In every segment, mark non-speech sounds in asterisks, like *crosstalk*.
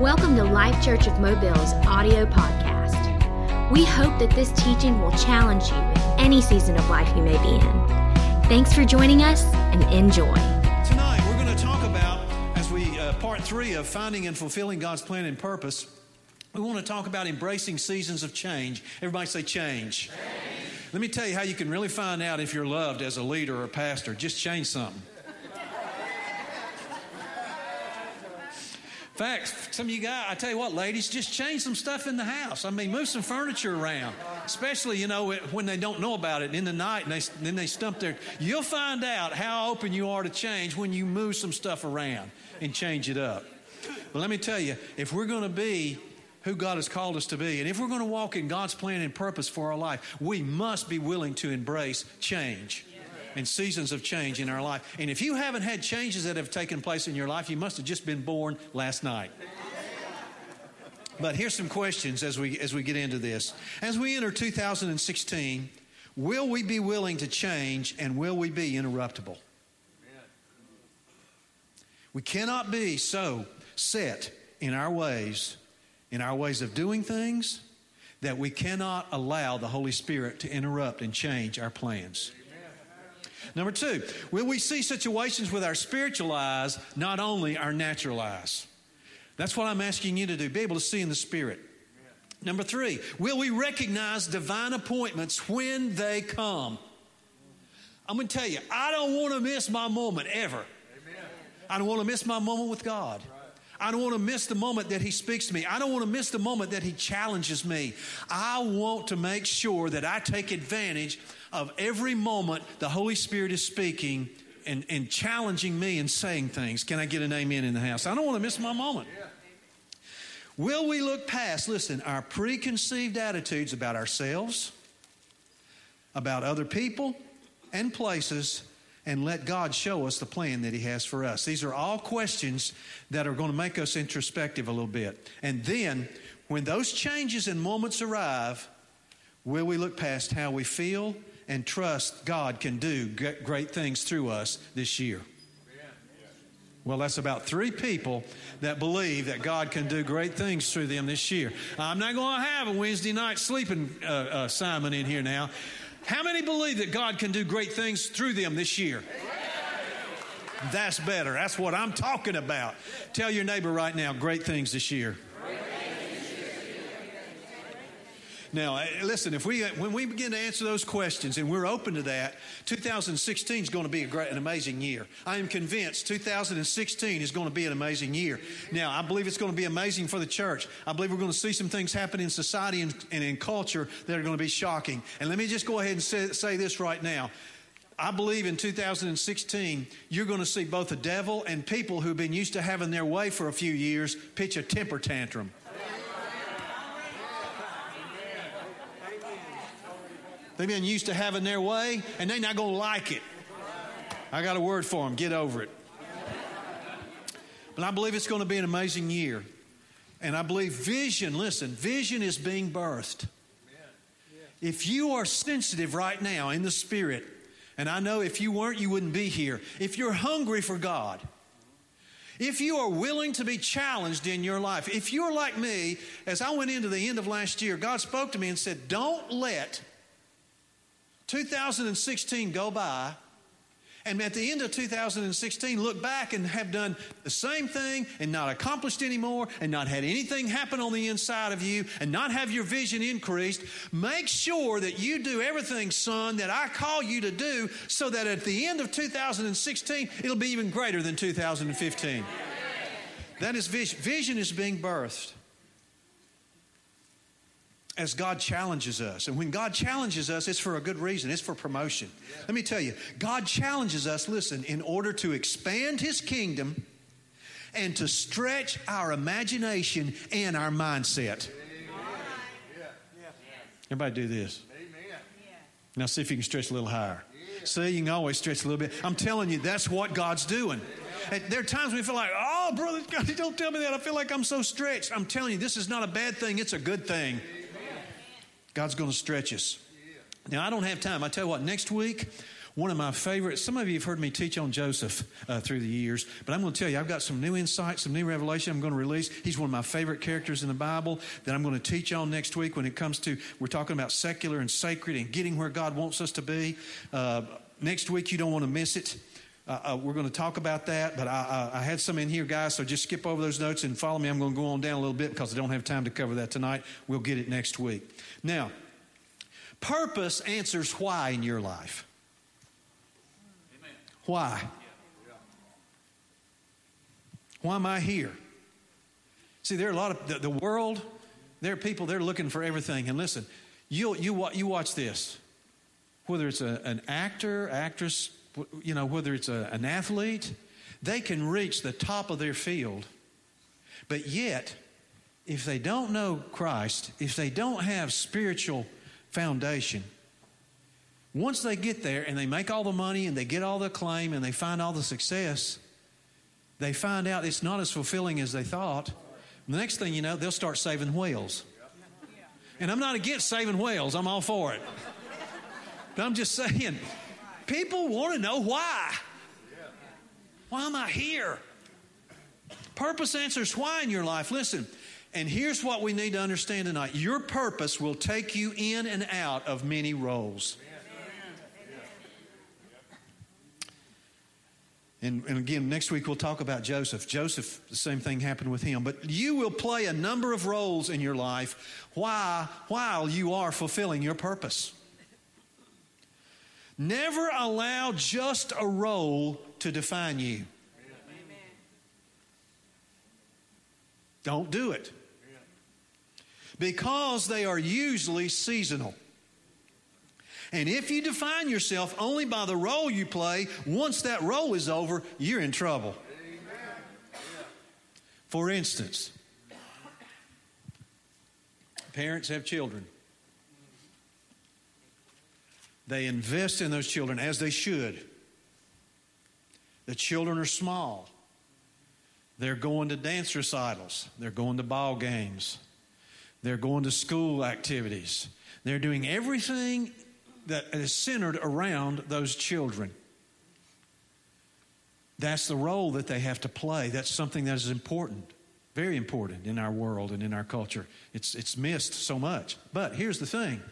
Welcome to Life Church of Mobile's audio podcast. We hope that this teaching will challenge you in any season of life you may be in. Thanks for joining us and enjoy. Tonight, we're going to talk about, as we, uh, part three of finding and fulfilling God's plan and purpose, we want to talk about embracing seasons of change. Everybody say change. change. Let me tell you how you can really find out if you're loved as a leader or a pastor. Just change something. In fact, some of you guys, I tell you what, ladies, just change some stuff in the house. I mean, move some furniture around, especially, you know, when they don't know about it in the night and they, then they stump there. You'll find out how open you are to change when you move some stuff around and change it up. But let me tell you, if we're going to be who God has called us to be. And if we're going to walk in God's plan and purpose for our life, we must be willing to embrace change and seasons of change in our life. And if you haven't had changes that have taken place in your life, you must have just been born last night. But here's some questions as we as we get into this. As we enter 2016, will we be willing to change and will we be interruptible? We cannot be so set in our ways in our ways of doing things that we cannot allow the Holy Spirit to interrupt and change our plans. Number two, will we see situations with our spiritual eyes, not only our natural eyes? That's what I'm asking you to do, be able to see in the Spirit. Number three, will we recognize divine appointments when they come? I'm going to tell you, I don't want to miss my moment ever. I don't want to miss my moment with God. I don't want to miss the moment that He speaks to me. I don't want to miss the moment that He challenges me. I want to make sure that I take advantage of every moment the Holy Spirit is speaking and, and challenging me and saying things. Can I get an amen in the house? I don't want to miss my moment. Will we look past, listen, our preconceived attitudes about ourselves, about other people and places, and let God show us the plan that He has for us? These are all questions that are going to make us introspective a little bit. And then, when those changes and moments arrive, will we look past how we feel and trust God can do great things through us this year? Well, that's about three people that believe that God can do great things through them this year. I'm not going to have a Wednesday night sleeping uh, uh, Simon in here now. How many believe that God can do great things through them this year? That's better. That's what I'm talking about. Tell your neighbor right now, great things this year. Now, eh, listen, if we when we begin to answer those questions and we're open to that, 2016 is going to be a great, an amazing year. I am convinced 2016 is going to be an amazing year. Now, I believe it's going to be amazing for the church. I believe we're going to see some things happen in society and, and in culture that are going to be shocking. And let me just go ahead and say, say this right now. I believe in 2016, you're going to see both the devil and people who've been used to having their way for a few years pitch a temper tantrum. They've been used to having their way, and they're not going to like it. I got a word for them. Get over it. But I believe it's going to be an amazing year. And I believe vision, listen, vision is being birthed. If you are sensitive right now in the spirit, and I know if you weren't, you wouldn't be here. If you're hungry for God, if you are willing to be challenged in your life, if you're like me, as I went into the end of last year, God spoke to me and said, Don't let 2016 go by, and at the end of 2016, look back and have done the same thing and not accomplished anymore and not had anything happen on the inside of you and not have your vision increased, make sure that you do everything, son, that I call you to do so that at the end of 2016, it'll be even greater than 2015. That is vision. Vision is being birthed as God challenges us. And when God challenges us, it's for a good reason, it's for promotion. Yeah. Let me tell you, God challenges us, listen, in order to expand His kingdom and to stretch our imagination and our mindset. Everybody do this. Now see if you can stretch a little higher. See, you can always stretch a little bit. I'm telling you, that's what God's doing. And there are times we feel like, oh, brother, God, *laughs* don't tell me that. I feel like I'm so stretched. I'm telling you, this is not a bad thing, it's a good thing. God's going to stretch us. Now, I don't have time. I tell you what, next week, one of my favorites. Some of you have heard me teach on Joseph uh, through the years, but I'm going to tell you, I've got some new insight, some new revelation I'm going to release. He's one of my favorite characters in the Bible that I'm going to teach on next week when it comes to, we're talking about secular and sacred and getting where God wants us to be. Uh, next week, you don't want to miss it. Uh, uh, we're going to talk about that, but I, I, had some in here, guys, so just skip over those notes and follow me. I'm going to go on down a little bit because I don't have time to cover that tonight. We'll get it next week. Now, purpose answers why in your life. Amen. Why? Why am I here? See, there are a lot of the, the world, there are people, they're looking for everything. And listen, you, you, you watch this. Whether it's a, an actor, actress, you know, whether it's a, an athlete, they can reach the top of their field. But yet, if they don't know Christ, if they don't have spiritual foundation, once they get there and they make all the money and they get all the acclaim and they find all the success, they find out it's not as fulfilling as they thought. The next thing you know, they'll start saving whales. And I'm not against saving whales, I'm all for it. But I'm just saying, People want to know why. Why am I here? Purpose answers why in your life. Listen, and here's what we need to understand tonight your purpose will take you in and out of many roles. And, and, again, next week we'll talk about Joseph. Joseph, the same thing happened with him. But you will play a number of roles in your life while, while you are fulfilling your purpose. Never allow just a role to define you. Don't do it. Because they are usually seasonal. And if you define yourself only by the role you play, once that role is over, you're in trouble. For instance, parents have children. They invest in those children as they should. The children are small. They're going to dance recitals. They're going to ball games. They're going to school activities. They're doing everything that is centered around those children. That's the role that they have to play. That's something that is important, very important in our world and in our culture. It's, it's missed so much. But here's the thing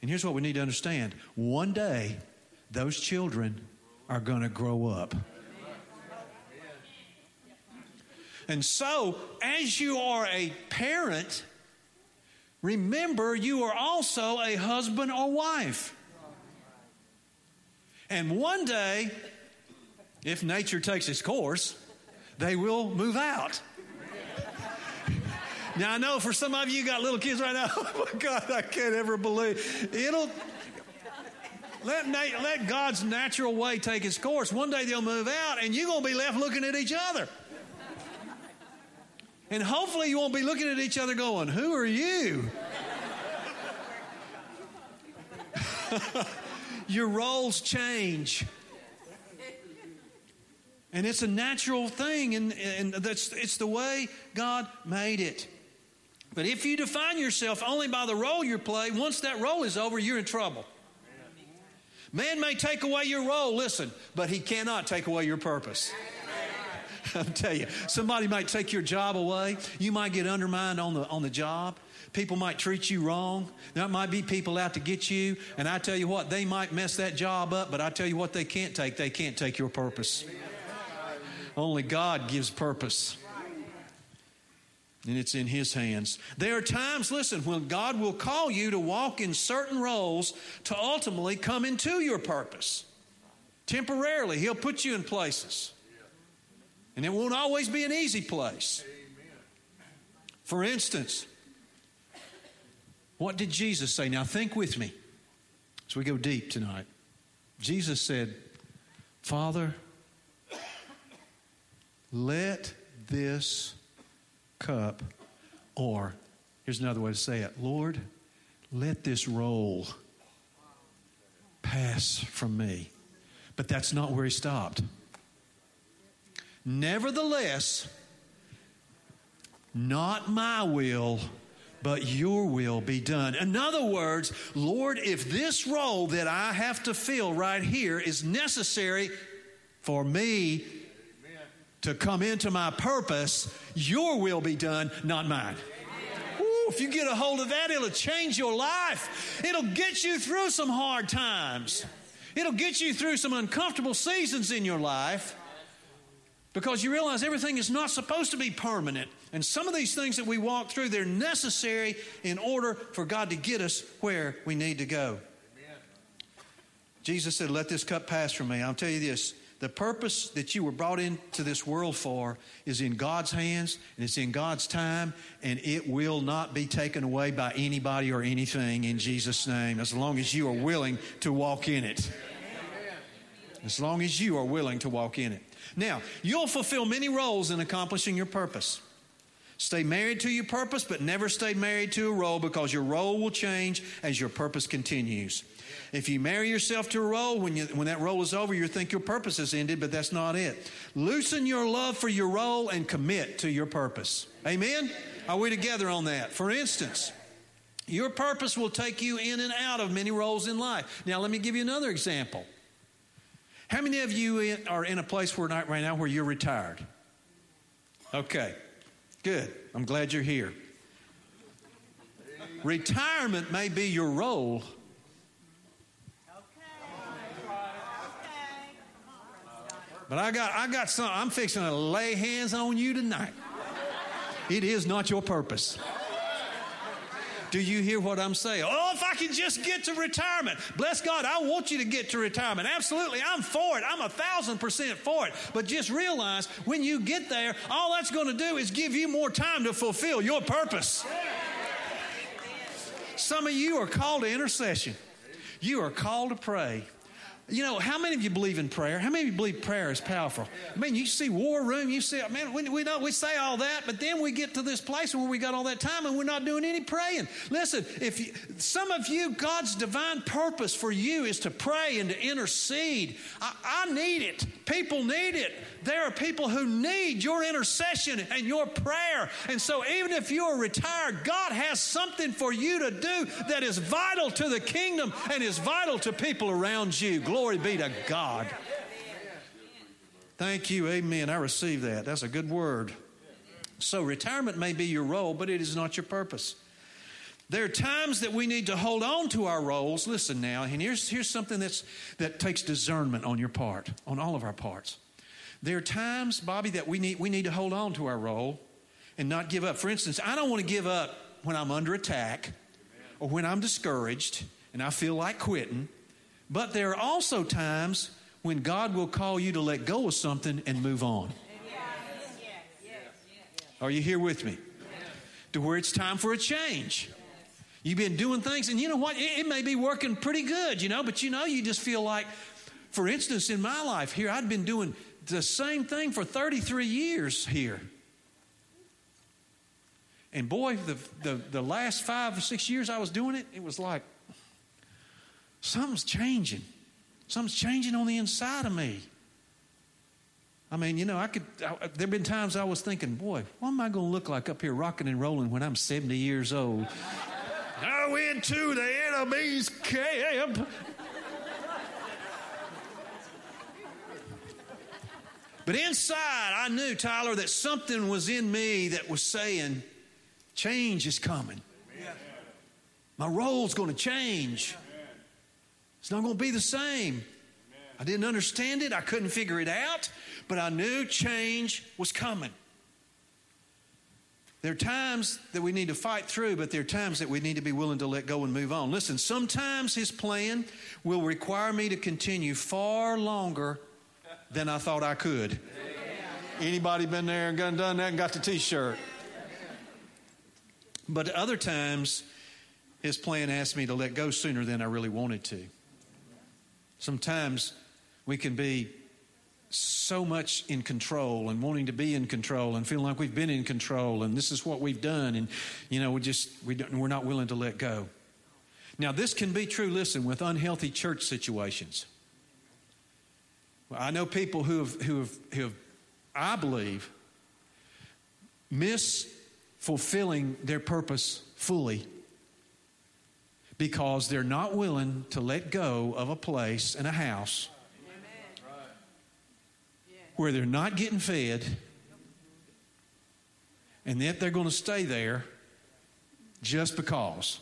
and here's what we need to understand one day, those children are going to grow up. And so, as you are a parent, remember you are also a husband or wife. And one day, if nature takes its course, they will move out. Now, I know for some of you, you got little kids right now. *laughs* Oh my God, I can't ever believe it'll. Let, let God's natural way take its course. One day they'll move out, and you're going to be left looking at each other. And hopefully, you won't be looking at each other going, Who are you? *laughs* Your roles change. And it's a natural thing, and, and that's, it's the way God made it. But if you define yourself only by the role you play, once that role is over, you're in trouble. Man may take away your role, listen, but he cannot take away your purpose. *laughs* I'll tell you, somebody might take your job away. You might get undermined on the, on the job. People might treat you wrong. There might be people out to get you. And I tell you what, they might mess that job up, but I tell you what they can't take. They can't take your purpose. Only God gives purpose and it's in His hands. There are times, listen, when God will call you to walk in certain roles to ultimately come into your purpose. Temporarily, He'll put you in places. And it won't always be an easy place. For instance, what did Jesus say? Now, think with me as we go deep tonight. Jesus said, Father, let this cup, or here's another way to say it Lord, let this role pass from me. But that's not where he stopped. Nevertheless, not my will, but your will be done. In other words, Lord, if this role that I have to fill right here is necessary for me to come into my purpose, your will be done, not mine. Ooh, if you get a hold of that, it'll change your life. It'll get you through some hard times. It'll get you through some uncomfortable seasons in your life because you realize everything is not supposed to be permanent. And some of these things that we walk through, they're necessary in order for God to get us where we need to go. Amen. Jesus said, Let this cup pass from me. I'll tell you this the purpose that you were brought into this world for is in God's hands and it's in God's time, and it will not be taken away by anybody or anything in Jesus' name as long as you are willing to walk in it. As long as you are willing to walk in it. Now, you'll fulfill many roles in accomplishing your purpose. Stay married to your purpose, but never stay married to a role because your role will change as your purpose continues. If you marry yourself to a role, when, you, when that role is over, you think your purpose is ended, but that's not it. Loosen your love for your role and commit to your purpose. Amen? Are we together on that? For instance, your purpose will take you in and out of many roles in life. Now, let me give you another example. How many of you are in a place where not right now where you're retired? Okay, good. I'm glad you're here. Retirement may be your role. But I got, I got some, I'm fixing to lay hands on you tonight. It is not your purpose. Do you hear what I'm saying? Oh, if I can just get to retirement. Bless God, I want you to get to retirement. Absolutely, I'm for it. I'm a thousand percent for it. But just realize when you get there, all that's going to do is give you more time to fulfill your purpose. Some of you are called to intercession. You are called to pray. You know, how many of you believe in prayer? How many of you believe prayer is powerful? I mean, you see War Room, you see, man, we, we know we say all that, but then we get to this place where we got all that time and we're not doing any praying. Listen, if you, some of you, God's divine purpose for you is to pray and to intercede. I, I need it. People need it. There are people who need your intercession and your prayer. And so, even if you're retired, God has something for you to do that is vital to the kingdom and is vital to people around you. Glory be to God. Thank you. Amen. I receive that. That's a good word. So, retirement may be your role, but it is not your purpose. There are times that we need to hold on to our roles. Listen now, and here's, here's something that's, that takes discernment on your part, on all of our parts. There are times, Bobby, that we need, we need to hold on to our role and not give up. For instance, I don't want to give up when I'm under attack or when I'm discouraged and I feel like quitting. But there are also times when God will call you to let go of something and move on. Are you here with me? To where it's time for a change. You've been doing things, and you know what? It, it, may be working pretty good, you know, but you know, you just feel like, for instance, in my life here, I'd been doing the same thing for 33 years here. And boy, the, the, the last five or six years I was doing it, it was like something's changing. Something's changing on the inside of me. I mean, you know, I could, there have been times I was thinking, boy, what am I going to look like up here rocking and rolling when I'm 70 years old? I went to the enemy's camp. But inside, I knew, Tyler, that something was in me that was saying, change is coming. My role's going to change. It's not going to be the same. I didn't understand it. I couldn't figure it out, but I knew change was coming. There are times that we need to fight through, but there are times that we need to be willing to let go and move on. Listen, sometimes His plan will require me to continue far longer than I thought I could. Anybody been there and done that and got the t-shirt? But other times, his plan asked me to let go sooner than I really wanted to. Sometimes we can be so much in control and wanting to be in control and feeling like we've been in control and this is what we've done and you know we just we don't we're not willing to let go. Now this can be true. Listen, with unhealthy church situations. I know people who have, who have, who have I believe, miss fulfilling their purpose fully because they're not willing to let go of a place and a house where they're not getting fed and yet they're going to stay there just because.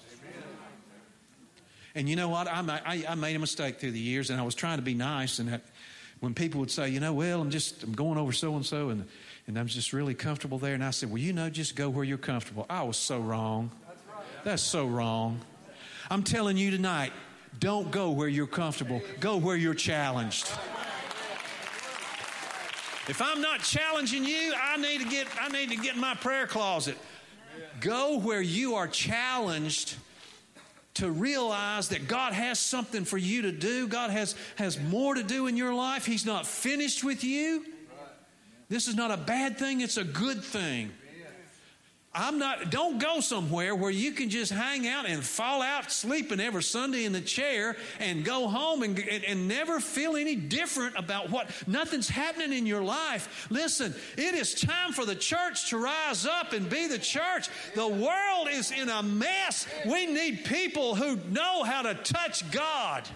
And you know what? I, I, I, made a mistake through the years, and I was trying to be nice. And when people would say, you know, well, I'm just I'm going over so and so, and and I'm just really comfortable there, and I said, well, you know, just go where you're comfortable. I was so wrong. That's so wrong. I'm telling you tonight, don't go where you're comfortable. Go where you're challenged. If I'm not challenging you, I need to get I need to get in my prayer closet. Go where you are challenged to realize that God has something for you to do. God has, has more to do in your life. He's not finished with you. This is not a bad thing, it's a good thing. I'm not, don't go somewhere where you can just hang out and fall out sleeping every Sunday in the chair and go home and, and, and, never feel any different about what, nothing's happening in your life. Listen, it is time for the church to rise up and be the church. The world is in a mess. We need people who know how to touch God.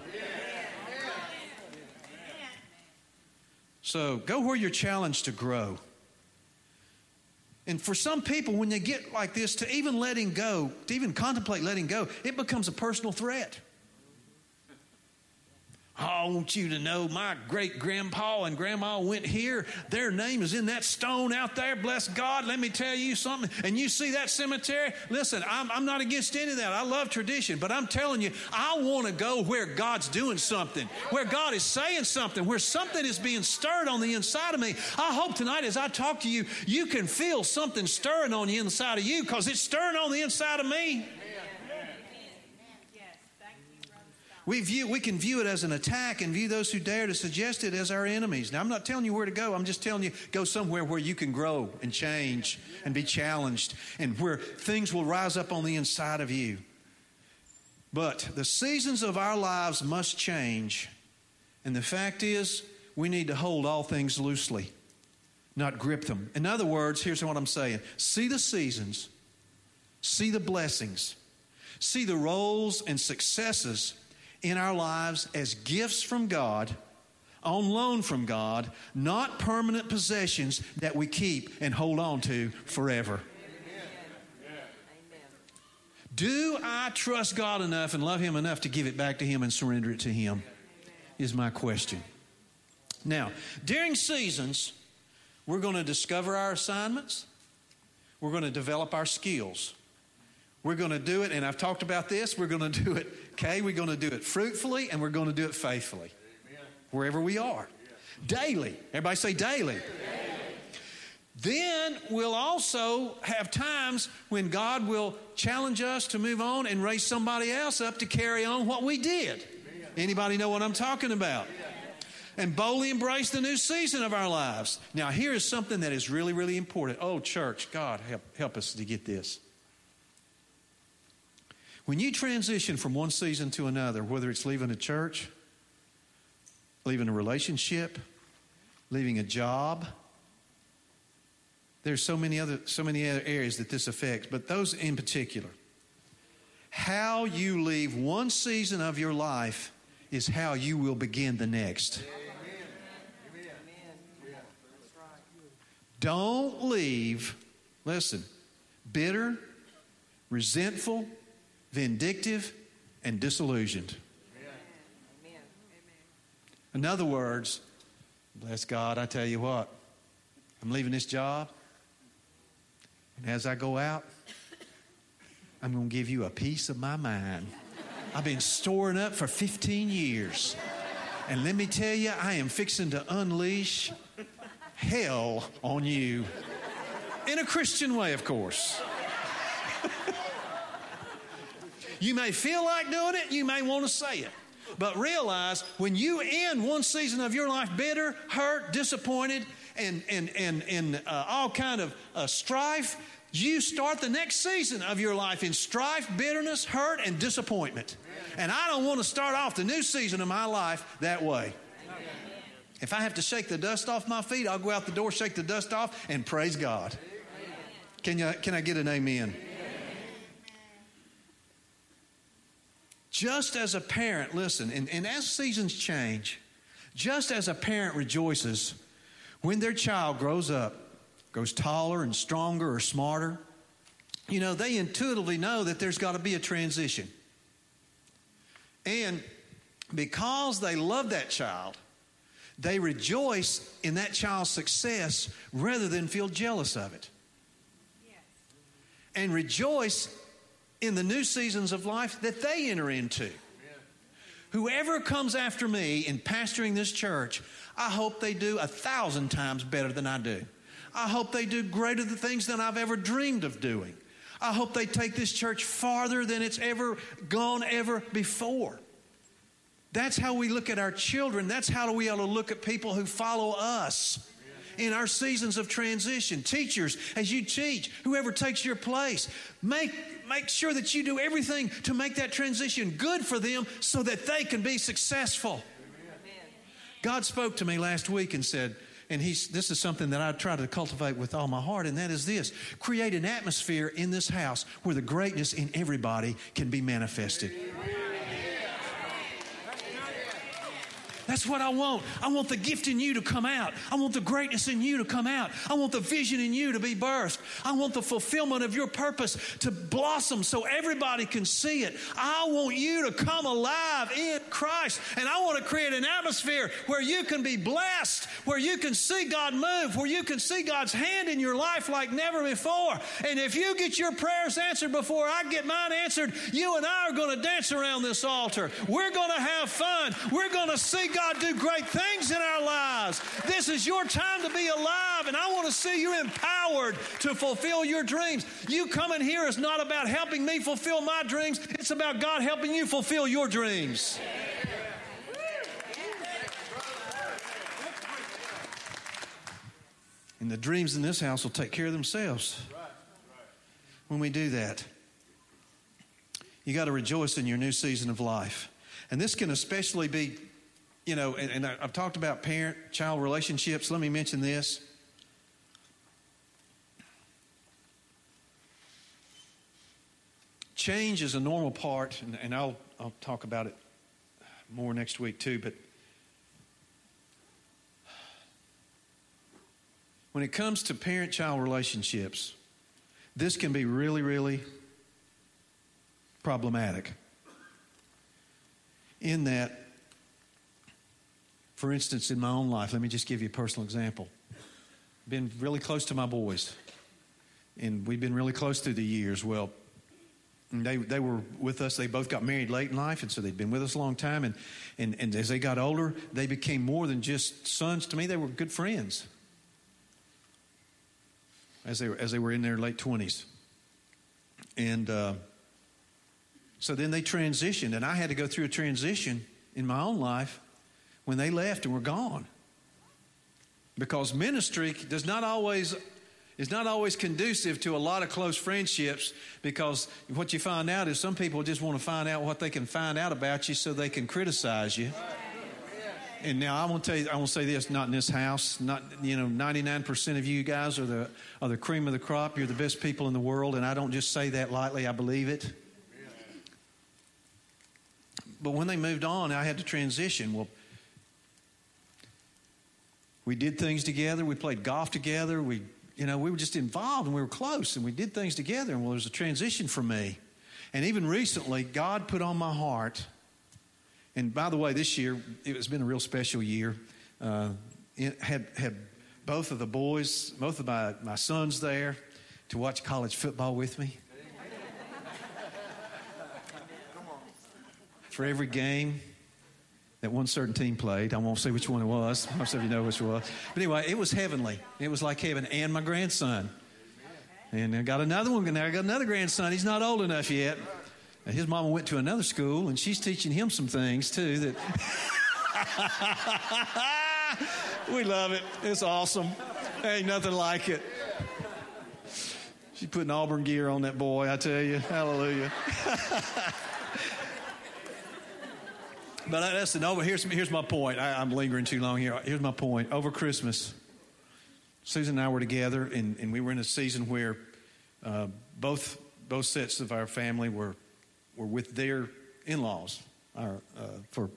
So go where you're challenged to grow. And for some people, when they get like this, to even letting go, to even contemplate letting go, it becomes a personal threat. Oh, I want you to know my great grandpa and grandma went here. Their name is in that stone out there. Bless God. Let me tell you something. And you see that cemetery? Listen, I'm, I'm not against any of that. I love tradition, but I'm telling you, I want to go where God's doing something, where God is saying something, where something is being stirred on the inside of me. I hope tonight as I talk to you, you can feel something stirring on the inside of you because it's stirring on the inside of me. We, view, we can view it as an attack and view those who dare to suggest it as our enemies. Now, I'm not telling you where to go. I'm just telling you go somewhere where you can grow and change and be challenged and where things will rise up on the inside of you. But the seasons of our lives must change. And the fact is, we need to hold all things loosely, not grip them. In other words, here's what I'm saying see the seasons, see the blessings, see the roles and successes in our lives as gifts from God, on loan from God, not permanent possessions that we keep and hold on to forever. Do I trust God enough and love Him enough to give it back to Him and surrender it to Him? Is my question. Now, during seasons, we're going to discover our assignments, we're going to develop our skills. We're going to do it, and I've talked about this. We're going to do it, okay? We're going to do it fruitfully and we're going to do it faithfully wherever we are. Daily. Everybody say daily. Then we'll also have times when God will challenge us to move on and raise somebody else up to carry on what we did. Anybody know what I'm talking about? And boldly embrace the new season of our lives. Now, here is something that is really, really important. Oh, church, God, help, help us to get this. When you transition from one season to another, whether it's leaving a church, leaving a relationship, leaving a job, there's so many other so many other areas that this affects, but those in particular. How you leave one season of your life is how you will begin the next. Don't leave, listen, bitter, resentful, vindictive, and disillusioned. In other words, bless God, I tell you what, I'm leaving this job, and as I go out, I'm going to give you a piece of my mind. I've been storing up for 15 years. And let me tell you, I am fixing to unleash hell on you. In a Christian way, of course. *laughs* You may feel like doing it, you may want to say it. But realize when you end one season of your life bitter, hurt, disappointed, and, and, and, and uh, all kind of uh, strife, you start the next season of your life in strife, bitterness, hurt, and disappointment. And I don't want to start off the new season of my life that way. If I have to shake the dust off my feet, I'll go out the door, shake the dust off, and praise God. Can, you, can I get an amen? Just as a parent, listen, and, and as seasons change, just as a parent rejoices when their child grows up, grows taller and stronger or smarter, you know, they intuitively know that there's got to be a transition. And because they love that child, they rejoice in that child's success rather than feel jealous of it. Yes. And rejoice in the new seasons of life that they enter into. Whoever comes after me in pastoring this church, I hope they do a thousand times better than I do. I hope they do greater the things than I've ever dreamed of doing. I hope they take this church farther than it's ever gone ever before. That's how we look at our children. That's how we ought to look at people who follow us in our seasons of transition. Teachers, as you teach, whoever takes your place, make, make sure that you do everything to make that transition good for them so that they can be successful. God spoke to me last week and said, and he's, this is something that I try to cultivate with all my heart, and that is this create an atmosphere in this house where the greatness in everybody can be manifested. That's what I want. I want the gift in you to come out. I want the greatness in you to come out. I want the vision in you to be birthed. I want the fulfillment of your purpose to blossom so everybody can see it. I want you to come alive in Christ. And I want to create an atmosphere where you can be blessed, where you can see God move, where you can see God's hand in your life like never before. And if you get your prayers answered before I get mine answered, you and I are going to dance around this altar. We're going to have fun. We're going to see God God do great things in our lives. This is your time to be alive, and I want to see you empowered to fulfill your dreams. You coming here is not about helping me fulfill my dreams, it's about God helping you fulfill your dreams. And the dreams in this house will take care of themselves when we do that. You got to rejoice in your new season of life. And this can especially be you know, and, and I've talked about parent child relationships. Let me mention this. Change is a normal part, and, and I'll, I'll talk about it more next week too, but when it comes to parent child relationships, this can be really, really problematic. In that for instance, in my own life, let me just give you a personal example. Been really close to my boys, and we've been really close through the years. Well, they, they were with us. They both got married late in life, and so they'd been with us a long time. And, and, and as they got older, they became more than just sons to me. They were good friends as they were, as they were in their late 20s. And uh, so then they transitioned, and I had to go through a transition in my own life when they left and were gone. Because ministry does not always is not always conducive to a lot of close friendships because what you find out is some people just want to find out what they can find out about you so they can criticize you. And now I want to tell you, I want to say this: not in this house. Not you know, ninety nine percent of you guys are the are the cream of the crop. You're the best people in the world, and I don't just say that lightly. I believe it. But when they moved on, I had to transition. Well, we did things together. We played golf together. We, you know, we were just involved and we were close and we did things together. And well, there was a transition for me. And even recently, God put on my heart. And by the way, this year it has been a real special year. Uh, had had both of the boys, both of my, my sons there to watch college football with me. For every game, that one certain team played. I won't say which one it was. Most of you know which one it was. But anyway, it was heavenly. It was like heaven. And my grandson. And I got another one. Now I got another grandson. He's not old enough yet. His mama went to another school, and she's teaching him some things too. That *laughs* we love it. It's awesome. Ain't nothing like it. She's putting Auburn gear on that boy. I tell you, hallelujah. *laughs* But uh, listen, over here's here's my point. I, am lingering too long here. Here's my point. Over Christmas, Susan and I were together, and, and we were in a season where uh, both both sets of our family were were with their in-laws uh, for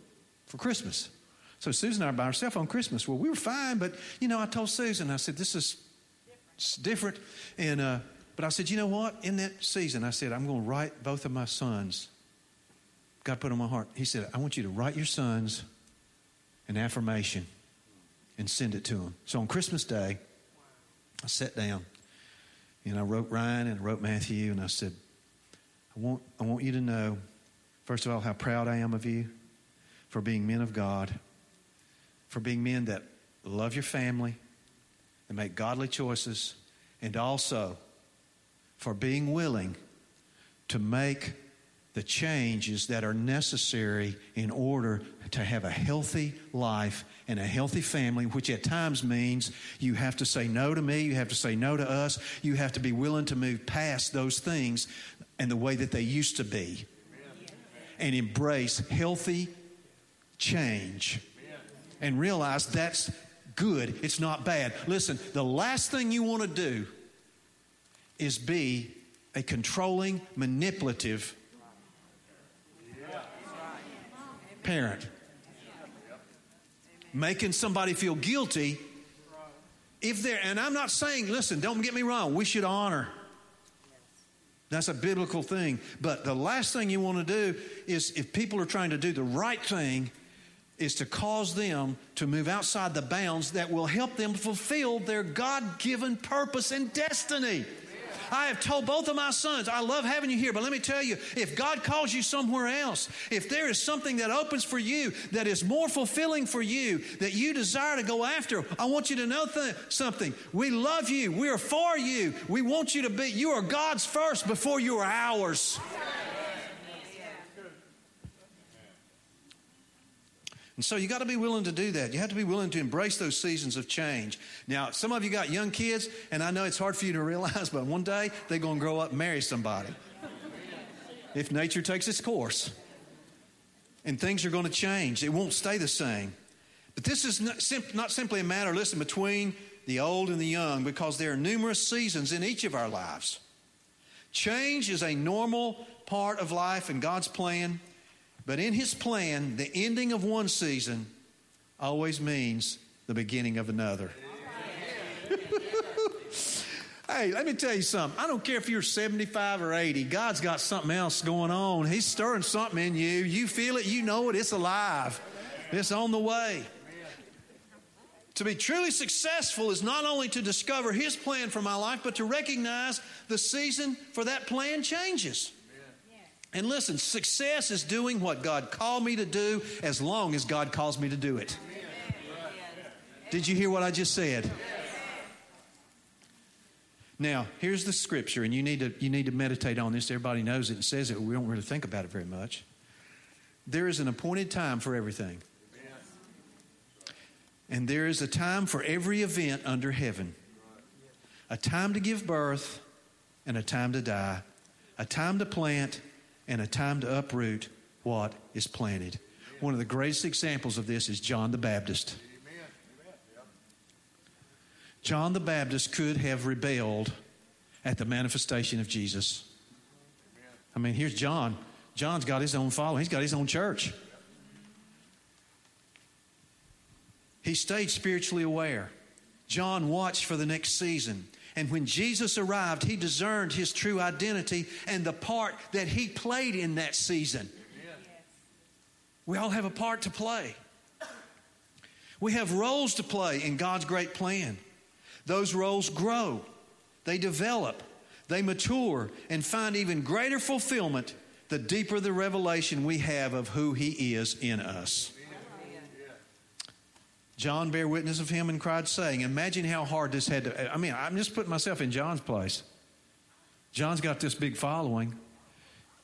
for Christmas. So Susan and I were by ourselves on Christmas. Well, we were fine, but you know, I told Susan, I said, "This is different," and uh, but I said, "You know what? In that season, I said I'm going to write both of my sons." God put on my heart. He said, "I want you to write your sons an affirmation and send it to them." So on Christmas Day, I sat down and I wrote Ryan and I wrote Matthew, and I said, "I want I want you to know, first of all, how proud I am of you." for being men of God, for being men that love your family and make godly choices, and also for being willing to make the changes that are necessary in order to have a healthy life and a healthy family, which at times means you have to say no to me, you have to say no to us, you have to be willing to move past those things and the way that they used to be and embrace healthy change and realize that's good, it's not bad. Listen, the last thing you want to do is be a controlling, manipulative parent. Making somebody feel guilty if they're, and I'm not saying, listen, don't get me wrong, we should honor. That's a biblical thing. But the last thing you want to do is if people are trying to do the right thing, is to cause them to move outside the bounds that will help them fulfill their God given purpose and destiny. I have told both of my sons, I love having you here, but let me tell you, if God calls you somewhere else, if there is something that opens for you that is more fulfilling for you, that you desire to go after, I want you to know th- something. We love you. We are for you. We want you to be, you are God's first before you are ours. And so you got to be willing to do that. You have to be willing to embrace those seasons of change. Now, some of you got young kids, and I know it's hard for you to realize, but one day they're going to grow up and marry somebody. if nature takes its course. And things are going to change, it won't stay the same. But this is not, not simply a matter, listen, between the old and the young, because there are numerous seasons in each of our lives. Change is a normal part of life and God's plan. But in his plan, the ending of one season always means the beginning of another. *laughs* hey, let me tell you something. I don't care if you're 75 or 80, God's got something else going on. He's stirring something in you. You feel it, you know it, it's alive, it's on the way. To be truly successful is not only to discover His plan for my life, but to recognize the season for that plan changes. And listen, success is doing what God called me to do as long as God calls me to do it. Did you hear what I just said? Now, here's the scripture, and you need to, you need to meditate on this. Everybody knows it and says it. We don't really think about it very much. There is an appointed time for everything. And there is a time for every event under heaven a time to give birth and a time to die, a time to plant and a time to uproot what is planted. One of the greatest examples of this is John the Baptist. John the Baptist could have rebelled at the manifestation of Jesus. I mean, here's John. John's got his own following, he's got his own church. He stayed spiritually aware. John watched for the next season. And when Jesus arrived, he discerned his true identity and the part that he played in that season. We all have a part to play. We have roles to play in God's great plan. Those roles grow, they develop, they mature, and find even greater fulfillment the deeper the revelation we have of who He is in us. John bare witness of him and cried, saying, Imagine how hard this had to. I mean, I'm just putting myself in John's place. John's got this big following.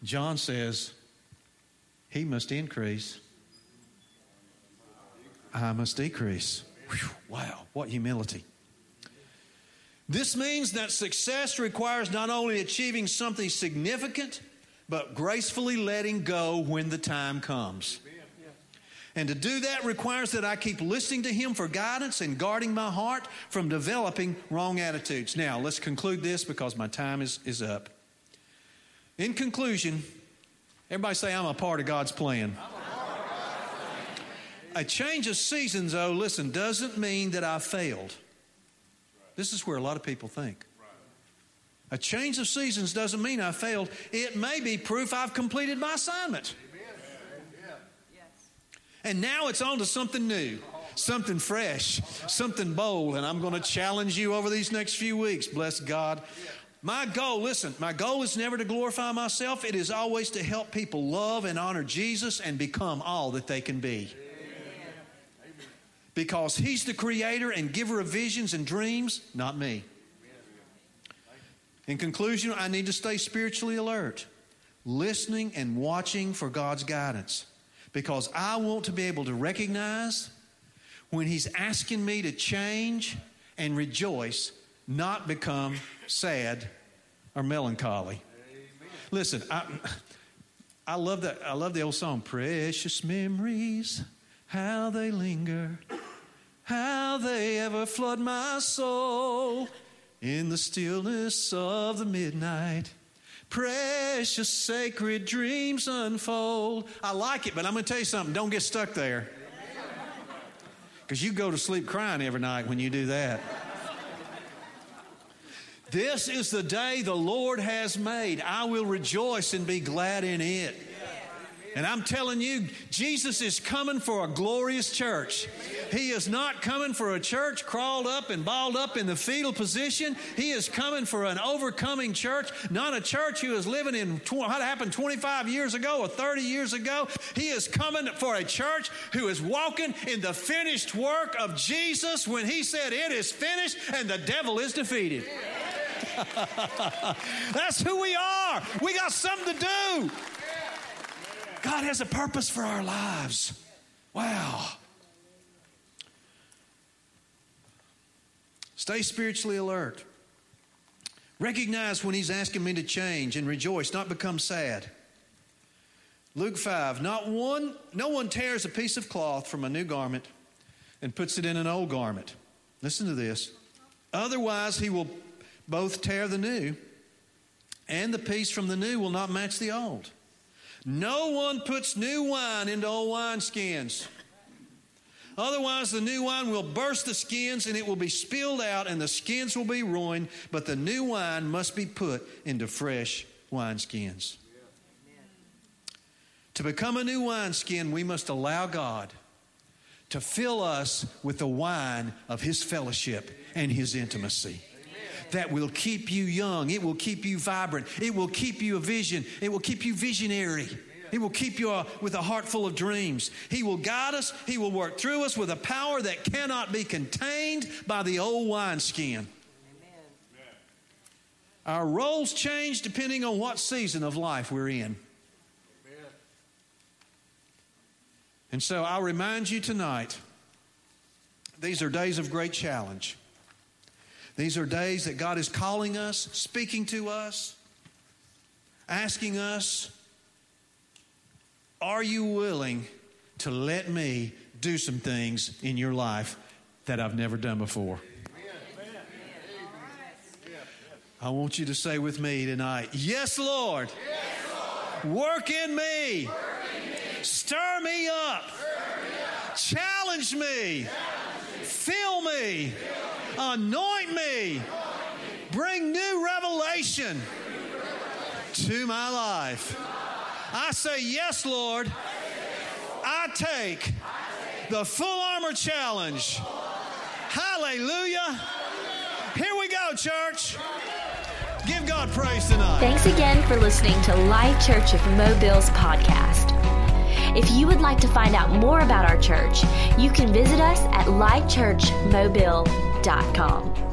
John says, He must increase, I must decrease. Whew, wow, what humility. This means that success requires not only achieving something significant, but gracefully letting go when the time comes. And to do that requires that I keep listening to Him for guidance and guarding my heart from developing wrong attitudes. Now, let's conclude this because my time is, is up. In conclusion, everybody say, I'm a part of God's plan. A change of seasons, though, listen, doesn't mean that I failed. This is where a lot of people think. A change of seasons doesn't mean I failed. It may be proof I've completed my assignment. And now it's on to something new, something fresh, something bold. And I'm going to challenge you over these next few weeks. Bless God. My goal, listen, my goal is never to glorify myself. It is always to help people love and honor Jesus and become all that they can be. Because He's the creator and giver of visions and dreams, not me. In conclusion, I need to stay spiritually alert, listening and watching for God's guidance because I want to be able to recognize when He's asking me to change and rejoice, not become sad or melancholy. Amen. Listen, I, I love that. I love the old song, "Precious Memories, How They Linger, How They Ever Flood My Soul in the stillness of the midnight." Precious sacred dreams unfold. I like it, but I'm going to tell you something. Don't get stuck there. Because you go to sleep crying every night when you do that. This is the day the Lord has made. I will rejoice and be glad in it. And I'm telling you, Jesus is coming for a glorious church. He is not coming for a church crawled up and balled up in the fetal position. He is coming for an overcoming church, not a church who is living in what happened 25 years ago or 30 years ago. He is coming for a church who is walking in the finished work of Jesus when he said, It is finished and the devil is defeated. *laughs* That's who we are. We got something to do. God has a purpose for our lives. Wow. Stay spiritually alert. Recognize when He's asking me to change and rejoice, not become sad. Luke 5 Not one, no one tears a piece of cloth from a new garment and puts it in an old garment. Listen to this. Otherwise, he will both tear the new, and the piece from the new will not match the old. No one puts new wine into old wineskins. Otherwise, the new wine will burst the skins and it will be spilled out and the skins will be ruined. But the new wine must be put into fresh wineskins. To become a new wineskin, we must allow God to fill us with the wine of His fellowship and His intimacy that will keep you young. It will keep you vibrant. It will keep you a vision. It will keep you visionary. He will keep you uh, with a heart full of dreams. He will guide us. He will work through us with a power that cannot be contained by the old wineskin. Our roles change depending on what season of life we're in. And so I'll remind you tonight these are days of great challenge. These are days that God is calling us, speaking to us, asking us, Are you willing to let me do some things in your life that I've never done before? I want you to say with me tonight, Yes, Lord. Yes, Lord. Work, in me. Work in me. Stir me up. Stir me up. Challenge me. Challenge me. Fill me. Fill me Anoint me. Bring new revelation to my life. I say, Yes, Lord. I take the full armor challenge. Hallelujah. Here we go, church. Give God praise tonight. Thanks again for listening to Life Church of Mobile's podcast. If you would like to find out more about our church, you can visit us at lifechurchmobile.com.